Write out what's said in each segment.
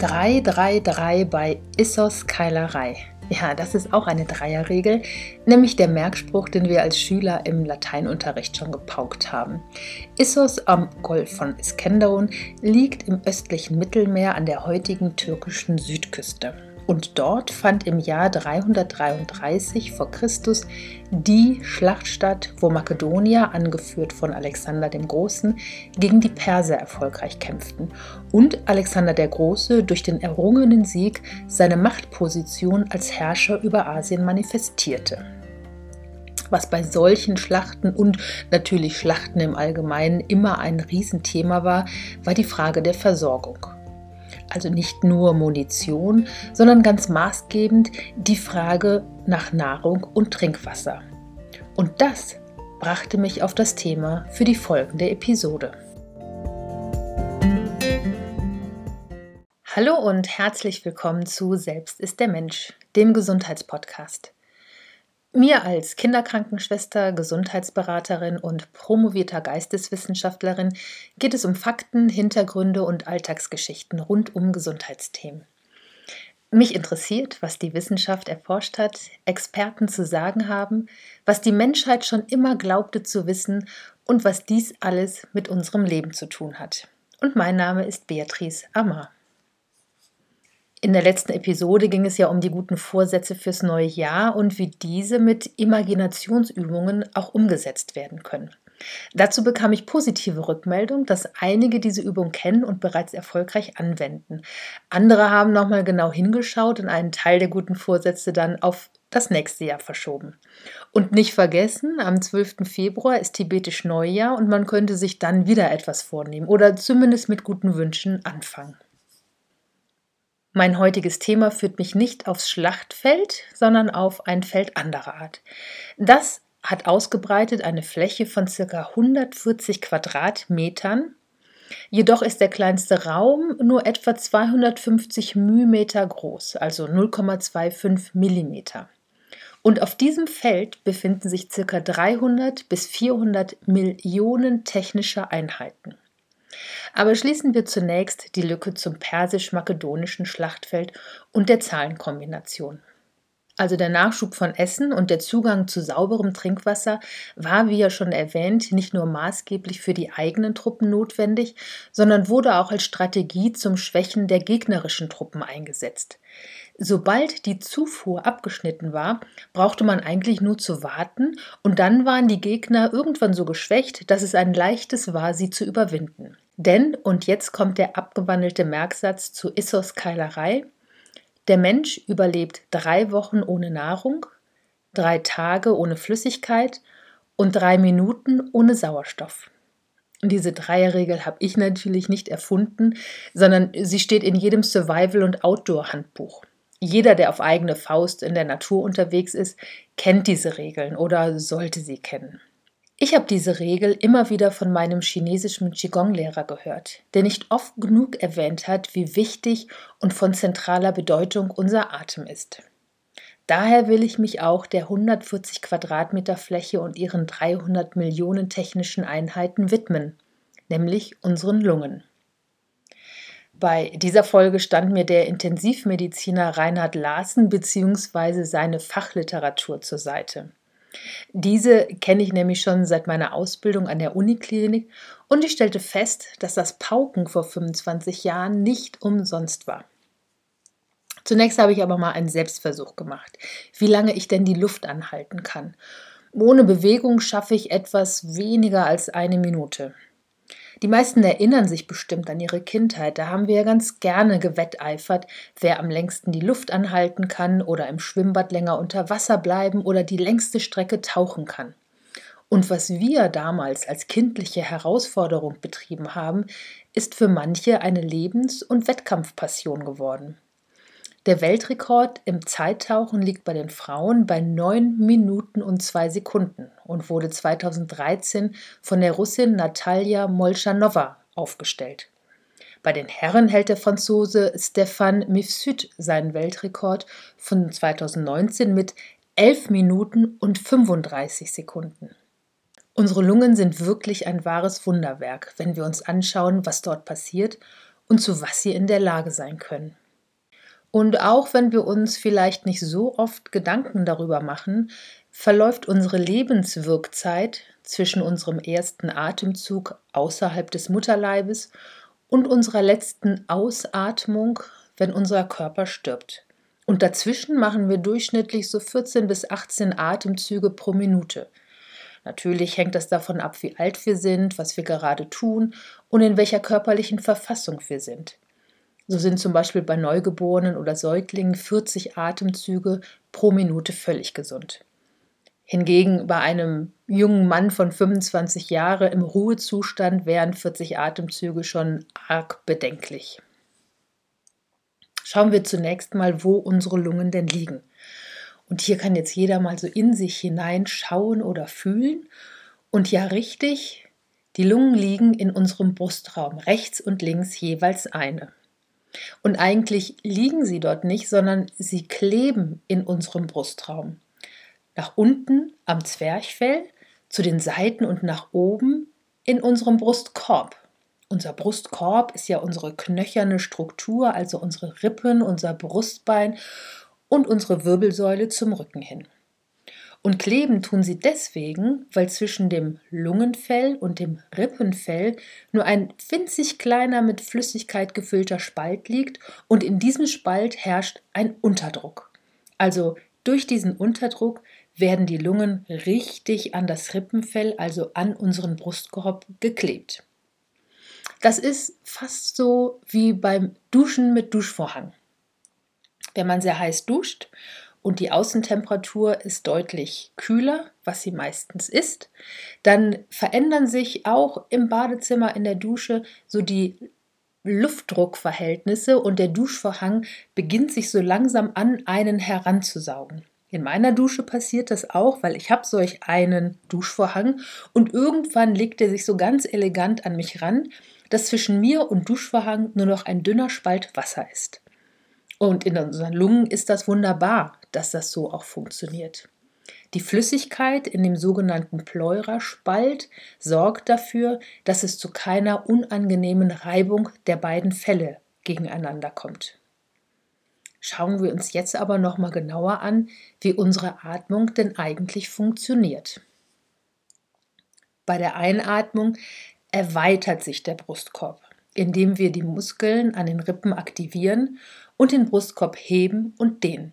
333 bei Issos Keilerei. Ja, das ist auch eine Dreierregel, nämlich der Merkspruch, den wir als Schüler im Lateinunterricht schon gepaukt haben. Issos am Golf von Iskenderun liegt im östlichen Mittelmeer an der heutigen türkischen Südküste. Und dort fand im Jahr 333 vor Christus die Schlacht statt, wo Makedonier, angeführt von Alexander dem Großen, gegen die Perser erfolgreich kämpften und Alexander der Große durch den errungenen Sieg seine Machtposition als Herrscher über Asien manifestierte. Was bei solchen Schlachten und natürlich Schlachten im Allgemeinen immer ein Riesenthema war, war die Frage der Versorgung also nicht nur Munition, sondern ganz maßgebend die Frage nach Nahrung und Trinkwasser. Und das brachte mich auf das Thema für die folgende Episode. Hallo und herzlich willkommen zu Selbst ist der Mensch, dem Gesundheitspodcast. Mir als Kinderkrankenschwester, Gesundheitsberaterin und promovierter Geisteswissenschaftlerin geht es um Fakten, Hintergründe und Alltagsgeschichten rund um Gesundheitsthemen. Mich interessiert, was die Wissenschaft erforscht hat, Experten zu sagen haben, was die Menschheit schon immer glaubte zu wissen und was dies alles mit unserem Leben zu tun hat. Und mein Name ist Beatrice Amar. In der letzten Episode ging es ja um die guten Vorsätze fürs neue Jahr und wie diese mit Imaginationsübungen auch umgesetzt werden können. Dazu bekam ich positive Rückmeldung, dass einige diese Übung kennen und bereits erfolgreich anwenden. Andere haben nochmal genau hingeschaut und einen Teil der guten Vorsätze dann auf das nächste Jahr verschoben. Und nicht vergessen, am 12. Februar ist tibetisch Neujahr und man könnte sich dann wieder etwas vornehmen oder zumindest mit guten Wünschen anfangen. Mein heutiges Thema führt mich nicht aufs Schlachtfeld, sondern auf ein Feld anderer Art. Das hat ausgebreitet eine Fläche von ca. 140 Quadratmetern. Jedoch ist der kleinste Raum nur etwa 250 μm groß, also 0,25 mm. Und auf diesem Feld befinden sich ca. 300 bis 400 Millionen technischer Einheiten. Aber schließen wir zunächst die Lücke zum persisch-makedonischen Schlachtfeld und der Zahlenkombination. Also der Nachschub von Essen und der Zugang zu sauberem Trinkwasser war, wie ja schon erwähnt, nicht nur maßgeblich für die eigenen Truppen notwendig, sondern wurde auch als Strategie zum Schwächen der gegnerischen Truppen eingesetzt. Sobald die Zufuhr abgeschnitten war, brauchte man eigentlich nur zu warten, und dann waren die Gegner irgendwann so geschwächt, dass es ein leichtes war, sie zu überwinden. Denn, und jetzt kommt der abgewandelte Merksatz zu Issos Keilerei, der Mensch überlebt drei Wochen ohne Nahrung, drei Tage ohne Flüssigkeit und drei Minuten ohne Sauerstoff. Diese Dreierregel habe ich natürlich nicht erfunden, sondern sie steht in jedem Survival- und Outdoor-Handbuch. Jeder, der auf eigene Faust in der Natur unterwegs ist, kennt diese Regeln oder sollte sie kennen. Ich habe diese Regel immer wieder von meinem chinesischen Qigong-Lehrer gehört, der nicht oft genug erwähnt hat, wie wichtig und von zentraler Bedeutung unser Atem ist. Daher will ich mich auch der 140 Quadratmeter Fläche und ihren 300 Millionen technischen Einheiten widmen, nämlich unseren Lungen. Bei dieser Folge stand mir der Intensivmediziner Reinhard Larsen bzw. seine Fachliteratur zur Seite. Diese kenne ich nämlich schon seit meiner Ausbildung an der Uniklinik und ich stellte fest, dass das Pauken vor 25 Jahren nicht umsonst war. Zunächst habe ich aber mal einen Selbstversuch gemacht, wie lange ich denn die Luft anhalten kann. Ohne Bewegung schaffe ich etwas weniger als eine Minute. Die meisten erinnern sich bestimmt an ihre Kindheit. Da haben wir ja ganz gerne gewetteifert, wer am längsten die Luft anhalten kann oder im Schwimmbad länger unter Wasser bleiben oder die längste Strecke tauchen kann. Und was wir damals als kindliche Herausforderung betrieben haben, ist für manche eine Lebens- und Wettkampfpassion geworden. Der Weltrekord im Zeittauchen liegt bei den Frauen bei 9 Minuten und 2 Sekunden und wurde 2013 von der Russin Natalia Molchanova aufgestellt. Bei den Herren hält der Franzose Stefan Mifsud seinen Weltrekord von 2019 mit 11 Minuten und 35 Sekunden. Unsere Lungen sind wirklich ein wahres Wunderwerk, wenn wir uns anschauen, was dort passiert und zu was sie in der Lage sein können. Und auch wenn wir uns vielleicht nicht so oft Gedanken darüber machen, verläuft unsere Lebenswirkzeit zwischen unserem ersten Atemzug außerhalb des Mutterleibes und unserer letzten Ausatmung, wenn unser Körper stirbt. Und dazwischen machen wir durchschnittlich so 14 bis 18 Atemzüge pro Minute. Natürlich hängt das davon ab, wie alt wir sind, was wir gerade tun und in welcher körperlichen Verfassung wir sind. So sind zum Beispiel bei Neugeborenen oder Säuglingen 40 Atemzüge pro Minute völlig gesund. Hingegen bei einem jungen Mann von 25 Jahren im Ruhezustand wären 40 Atemzüge schon arg bedenklich. Schauen wir zunächst mal, wo unsere Lungen denn liegen. Und hier kann jetzt jeder mal so in sich hineinschauen oder fühlen. Und ja, richtig, die Lungen liegen in unserem Brustraum, rechts und links jeweils eine. Und eigentlich liegen sie dort nicht, sondern sie kleben in unserem Brustraum. Nach unten am Zwerchfell, zu den Seiten und nach oben in unserem Brustkorb. Unser Brustkorb ist ja unsere knöcherne Struktur, also unsere Rippen, unser Brustbein und unsere Wirbelsäule zum Rücken hin. Und kleben tun sie deswegen, weil zwischen dem Lungenfell und dem Rippenfell nur ein winzig kleiner mit Flüssigkeit gefüllter Spalt liegt und in diesem Spalt herrscht ein Unterdruck. Also durch diesen Unterdruck werden die Lungen richtig an das Rippenfell, also an unseren Brustkorb geklebt. Das ist fast so wie beim Duschen mit Duschvorhang. Wenn man sehr heiß duscht und die Außentemperatur ist deutlich kühler, was sie meistens ist, dann verändern sich auch im Badezimmer in der Dusche so die Luftdruckverhältnisse und der Duschvorhang beginnt sich so langsam an einen heranzusaugen. In meiner Dusche passiert das auch, weil ich habe solch einen Duschvorhang und irgendwann legt er sich so ganz elegant an mich ran, dass zwischen mir und Duschvorhang nur noch ein dünner Spalt Wasser ist. Und in unseren Lungen ist das wunderbar, dass das so auch funktioniert. Die Flüssigkeit in dem sogenannten Pleuraspalt sorgt dafür, dass es zu keiner unangenehmen Reibung der beiden Fälle gegeneinander kommt. Schauen wir uns jetzt aber noch mal genauer an, wie unsere Atmung denn eigentlich funktioniert. Bei der Einatmung erweitert sich der Brustkorb, indem wir die Muskeln an den Rippen aktivieren und den Brustkorb heben und dehnen.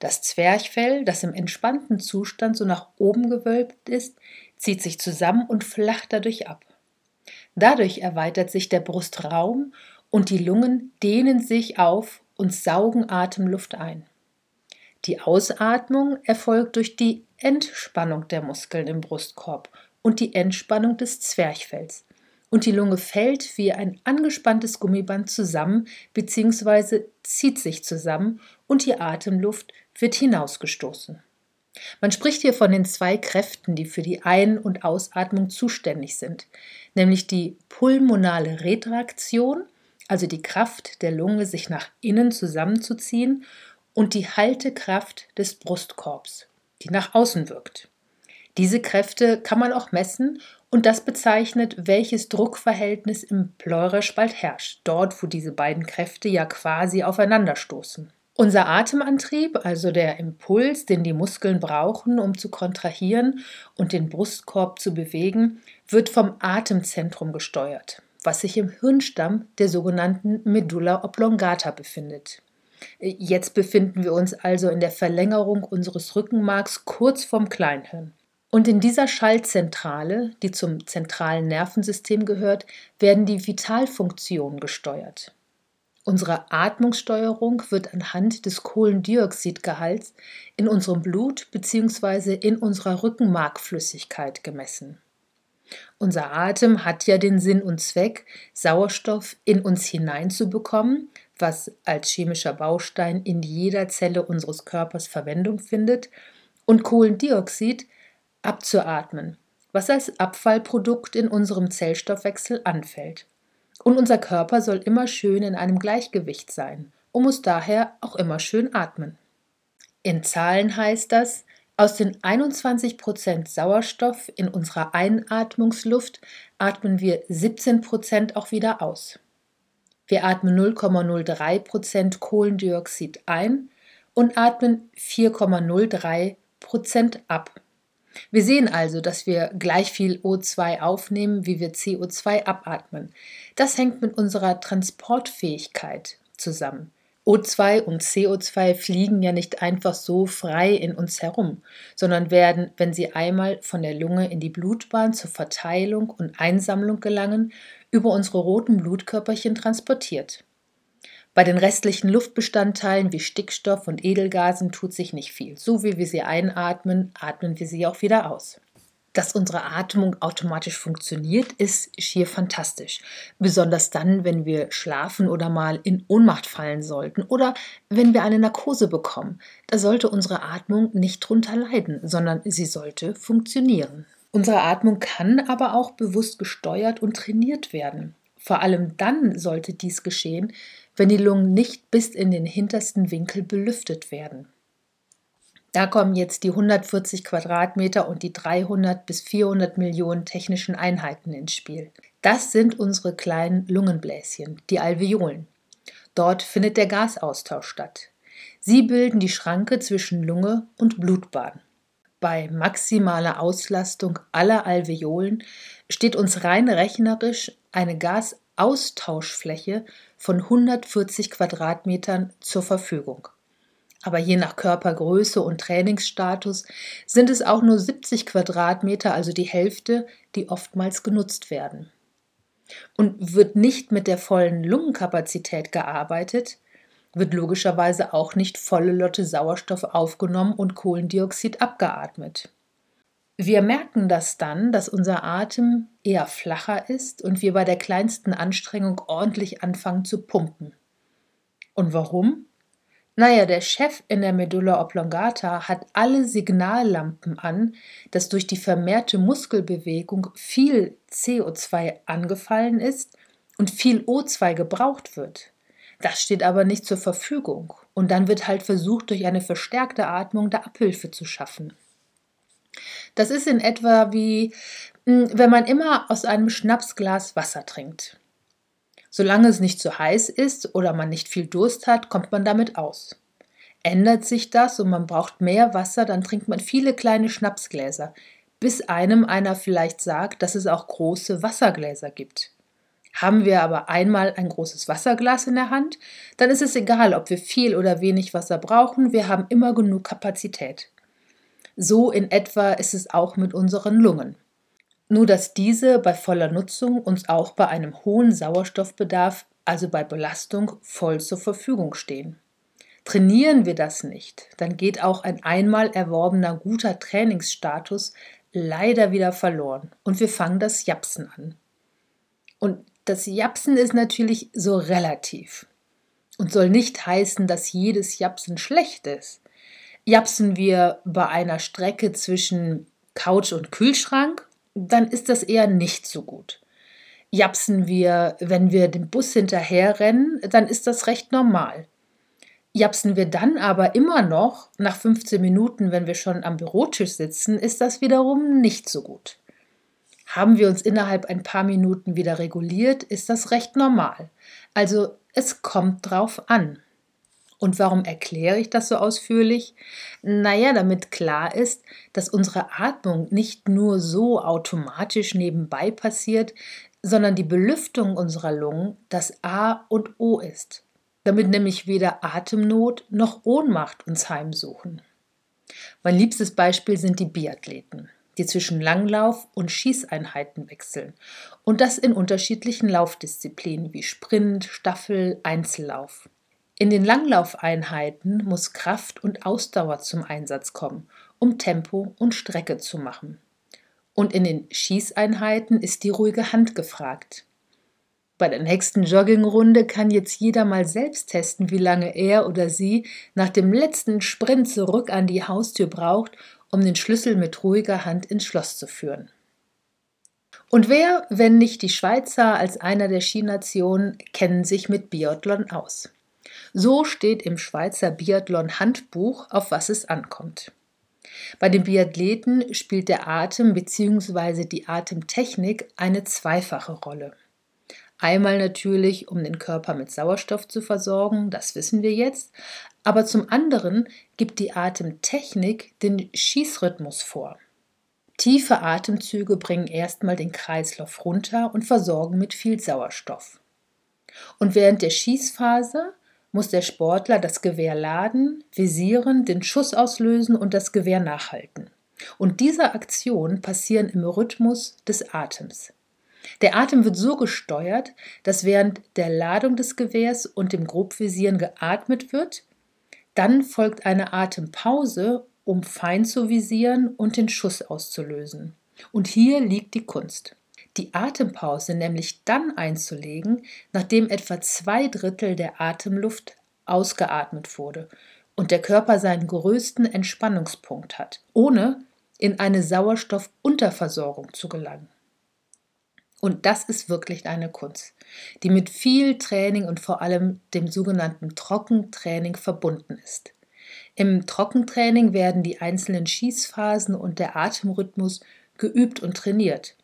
Das Zwerchfell, das im entspannten Zustand so nach oben gewölbt ist, zieht sich zusammen und flacht dadurch ab. Dadurch erweitert sich der Brustraum und die Lungen dehnen sich auf und saugen Atemluft ein. Die Ausatmung erfolgt durch die Entspannung der Muskeln im Brustkorb und die Entspannung des Zwerchfells und die Lunge fällt wie ein angespanntes Gummiband zusammen bzw. zieht sich zusammen und die Atemluft wird hinausgestoßen. Man spricht hier von den zwei Kräften, die für die Ein- und Ausatmung zuständig sind, nämlich die pulmonale Retraktion, also die Kraft der Lunge, sich nach innen zusammenzuziehen, und die Haltekraft des Brustkorbs, die nach außen wirkt. Diese Kräfte kann man auch messen und das bezeichnet, welches Druckverhältnis im Pleuraspalt herrscht, dort wo diese beiden Kräfte ja quasi aufeinanderstoßen. Unser Atemantrieb, also der Impuls, den die Muskeln brauchen, um zu kontrahieren und den Brustkorb zu bewegen, wird vom Atemzentrum gesteuert, was sich im Hirnstamm der sogenannten Medulla oblongata befindet. Jetzt befinden wir uns also in der Verlängerung unseres Rückenmarks kurz vorm Kleinhirn. Und in dieser Schaltzentrale, die zum zentralen Nervensystem gehört, werden die Vitalfunktionen gesteuert. Unsere Atmungssteuerung wird anhand des Kohlendioxidgehalts in unserem Blut bzw. in unserer Rückenmarkflüssigkeit gemessen. Unser Atem hat ja den Sinn und Zweck, Sauerstoff in uns hineinzubekommen, was als chemischer Baustein in jeder Zelle unseres Körpers Verwendung findet, und Kohlendioxid abzuatmen, was als Abfallprodukt in unserem Zellstoffwechsel anfällt. Und unser Körper soll immer schön in einem Gleichgewicht sein und muss daher auch immer schön atmen. In Zahlen heißt das, aus den 21% Sauerstoff in unserer Einatmungsluft atmen wir 17% auch wieder aus. Wir atmen 0,03 Prozent Kohlendioxid ein und atmen 4,03 Prozent ab. Wir sehen also, dass wir gleich viel O2 aufnehmen, wie wir CO2 abatmen. Das hängt mit unserer Transportfähigkeit zusammen. O2 und CO2 fliegen ja nicht einfach so frei in uns herum, sondern werden, wenn sie einmal von der Lunge in die Blutbahn zur Verteilung und Einsammlung gelangen, über unsere roten Blutkörperchen transportiert. Bei den restlichen Luftbestandteilen wie Stickstoff und Edelgasen tut sich nicht viel. So wie wir sie einatmen, atmen wir sie auch wieder aus. Dass unsere Atmung automatisch funktioniert, ist schier fantastisch. Besonders dann, wenn wir schlafen oder mal in Ohnmacht fallen sollten oder wenn wir eine Narkose bekommen. Da sollte unsere Atmung nicht drunter leiden, sondern sie sollte funktionieren. Unsere Atmung kann aber auch bewusst gesteuert und trainiert werden. Vor allem dann sollte dies geschehen, wenn die Lungen nicht bis in den hintersten Winkel belüftet werden. Da kommen jetzt die 140 Quadratmeter und die 300 bis 400 Millionen technischen Einheiten ins Spiel. Das sind unsere kleinen Lungenbläschen, die Alveolen. Dort findet der Gasaustausch statt. Sie bilden die Schranke zwischen Lunge und Blutbahn. Bei maximaler Auslastung aller Alveolen steht uns rein rechnerisch eine Gasaustauschfläche von 140 Quadratmetern zur Verfügung aber je nach Körpergröße und Trainingsstatus sind es auch nur 70 Quadratmeter, also die Hälfte, die oftmals genutzt werden. Und wird nicht mit der vollen Lungenkapazität gearbeitet, wird logischerweise auch nicht volle Lotte Sauerstoff aufgenommen und Kohlendioxid abgeatmet. Wir merken das dann, dass unser Atem eher flacher ist und wir bei der kleinsten Anstrengung ordentlich anfangen zu pumpen. Und warum? Naja, der Chef in der Medulla oblongata hat alle Signallampen an, dass durch die vermehrte Muskelbewegung viel CO2 angefallen ist und viel O2 gebraucht wird. Das steht aber nicht zur Verfügung. Und dann wird halt versucht, durch eine verstärkte Atmung da Abhilfe zu schaffen. Das ist in etwa wie, hm, wenn man immer aus einem Schnapsglas Wasser trinkt. Solange es nicht zu heiß ist oder man nicht viel Durst hat, kommt man damit aus. Ändert sich das und man braucht mehr Wasser, dann trinkt man viele kleine Schnapsgläser, bis einem einer vielleicht sagt, dass es auch große Wassergläser gibt. Haben wir aber einmal ein großes Wasserglas in der Hand, dann ist es egal, ob wir viel oder wenig Wasser brauchen, wir haben immer genug Kapazität. So in etwa ist es auch mit unseren Lungen nur dass diese bei voller Nutzung uns auch bei einem hohen Sauerstoffbedarf, also bei Belastung, voll zur Verfügung stehen. Trainieren wir das nicht, dann geht auch ein einmal erworbener guter Trainingsstatus leider wieder verloren und wir fangen das Japsen an. Und das Japsen ist natürlich so relativ und soll nicht heißen, dass jedes Japsen schlecht ist. Japsen wir bei einer Strecke zwischen Couch und Kühlschrank dann ist das eher nicht so gut. Japsen wir, wenn wir dem Bus hinterherrennen, dann ist das recht normal. Japsen wir dann aber immer noch nach 15 Minuten, wenn wir schon am Bürotisch sitzen, ist das wiederum nicht so gut. Haben wir uns innerhalb ein paar Minuten wieder reguliert, ist das recht normal. Also es kommt drauf an. Und warum erkläre ich das so ausführlich? Naja, damit klar ist, dass unsere Atmung nicht nur so automatisch nebenbei passiert, sondern die Belüftung unserer Lungen das A und O ist, damit nämlich weder Atemnot noch Ohnmacht uns heimsuchen. Mein liebstes Beispiel sind die Biathleten, die zwischen Langlauf und Schießeinheiten wechseln und das in unterschiedlichen Laufdisziplinen wie Sprint, Staffel, Einzellauf. In den Langlaufeinheiten muss Kraft und Ausdauer zum Einsatz kommen, um Tempo und Strecke zu machen. Und in den Schießeinheiten ist die ruhige Hand gefragt. Bei der nächsten Joggingrunde kann jetzt jeder mal selbst testen, wie lange er oder sie nach dem letzten Sprint zurück an die Haustür braucht, um den Schlüssel mit ruhiger Hand ins Schloss zu führen. Und wer, wenn nicht die Schweizer als einer der Skinationen, kennen sich mit Biathlon aus? So steht im Schweizer Biathlon-Handbuch, auf was es ankommt. Bei den Biathleten spielt der Atem bzw. die Atemtechnik eine zweifache Rolle. Einmal natürlich, um den Körper mit Sauerstoff zu versorgen, das wissen wir jetzt, aber zum anderen gibt die Atemtechnik den Schießrhythmus vor. Tiefe Atemzüge bringen erstmal den Kreislauf runter und versorgen mit viel Sauerstoff. Und während der Schießphase muss der Sportler das Gewehr laden, visieren, den Schuss auslösen und das Gewehr nachhalten. Und diese Aktionen passieren im Rhythmus des Atems. Der Atem wird so gesteuert, dass während der Ladung des Gewehrs und dem Grobvisieren geatmet wird, dann folgt eine Atempause, um fein zu visieren und den Schuss auszulösen. Und hier liegt die Kunst. Die Atempause nämlich dann einzulegen, nachdem etwa zwei Drittel der Atemluft ausgeatmet wurde und der Körper seinen größten Entspannungspunkt hat, ohne in eine Sauerstoffunterversorgung zu gelangen. Und das ist wirklich eine Kunst, die mit viel Training und vor allem dem sogenannten Trockentraining verbunden ist. Im Trockentraining werden die einzelnen Schießphasen und der Atemrhythmus geübt und trainiert.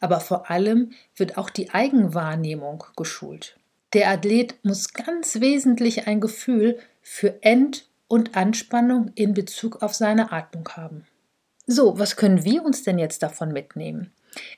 Aber vor allem wird auch die Eigenwahrnehmung geschult. Der Athlet muss ganz wesentlich ein Gefühl für Ent- und Anspannung in Bezug auf seine Atmung haben. So, was können wir uns denn jetzt davon mitnehmen?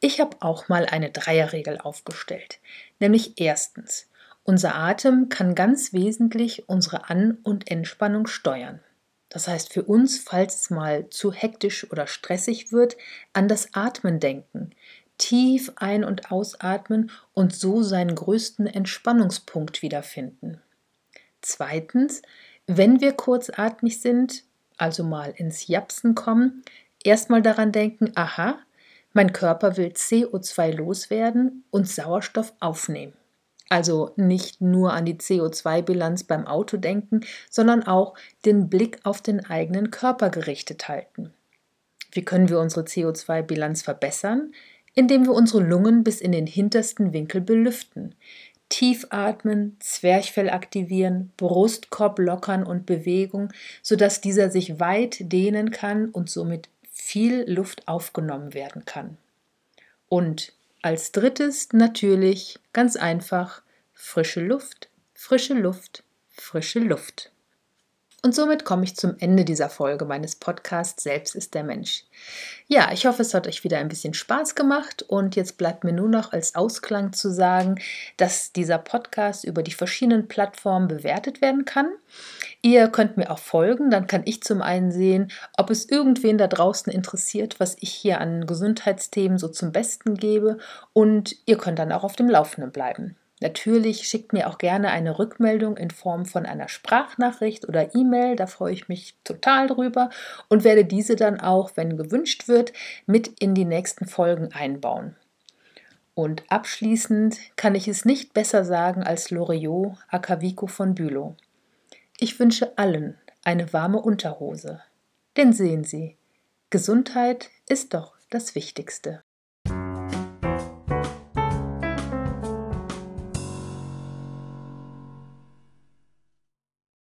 Ich habe auch mal eine Dreierregel aufgestellt, nämlich erstens, unser Atem kann ganz wesentlich unsere An- und Entspannung steuern. Das heißt für uns, falls es mal zu hektisch oder stressig wird, an das Atmen denken, tief ein- und ausatmen und so seinen größten Entspannungspunkt wiederfinden. Zweitens, wenn wir kurzatmig sind, also mal ins Japsen kommen, erstmal daran denken, aha, mein Körper will CO2 loswerden und Sauerstoff aufnehmen. Also nicht nur an die CO2-Bilanz beim Auto denken, sondern auch den Blick auf den eigenen Körper gerichtet halten. Wie können wir unsere CO2-Bilanz verbessern? Indem wir unsere Lungen bis in den hintersten Winkel belüften. Tief atmen, Zwerchfell aktivieren, Brustkorb lockern und Bewegung, sodass dieser sich weit dehnen kann und somit viel Luft aufgenommen werden kann. Und als drittes natürlich ganz einfach frische Luft, frische Luft, frische Luft. Und somit komme ich zum Ende dieser Folge meines Podcasts Selbst ist der Mensch. Ja, ich hoffe, es hat euch wieder ein bisschen Spaß gemacht und jetzt bleibt mir nur noch als Ausklang zu sagen, dass dieser Podcast über die verschiedenen Plattformen bewertet werden kann. Ihr könnt mir auch folgen, dann kann ich zum einen sehen, ob es irgendwen da draußen interessiert, was ich hier an Gesundheitsthemen so zum Besten gebe und ihr könnt dann auch auf dem Laufenden bleiben. Natürlich schickt mir auch gerne eine Rückmeldung in Form von einer Sprachnachricht oder E-Mail, da freue ich mich total drüber und werde diese dann auch, wenn gewünscht wird, mit in die nächsten Folgen einbauen. Und abschließend kann ich es nicht besser sagen als Loriot Akavico von Bülow. Ich wünsche allen eine warme Unterhose. Denn sehen Sie, Gesundheit ist doch das Wichtigste.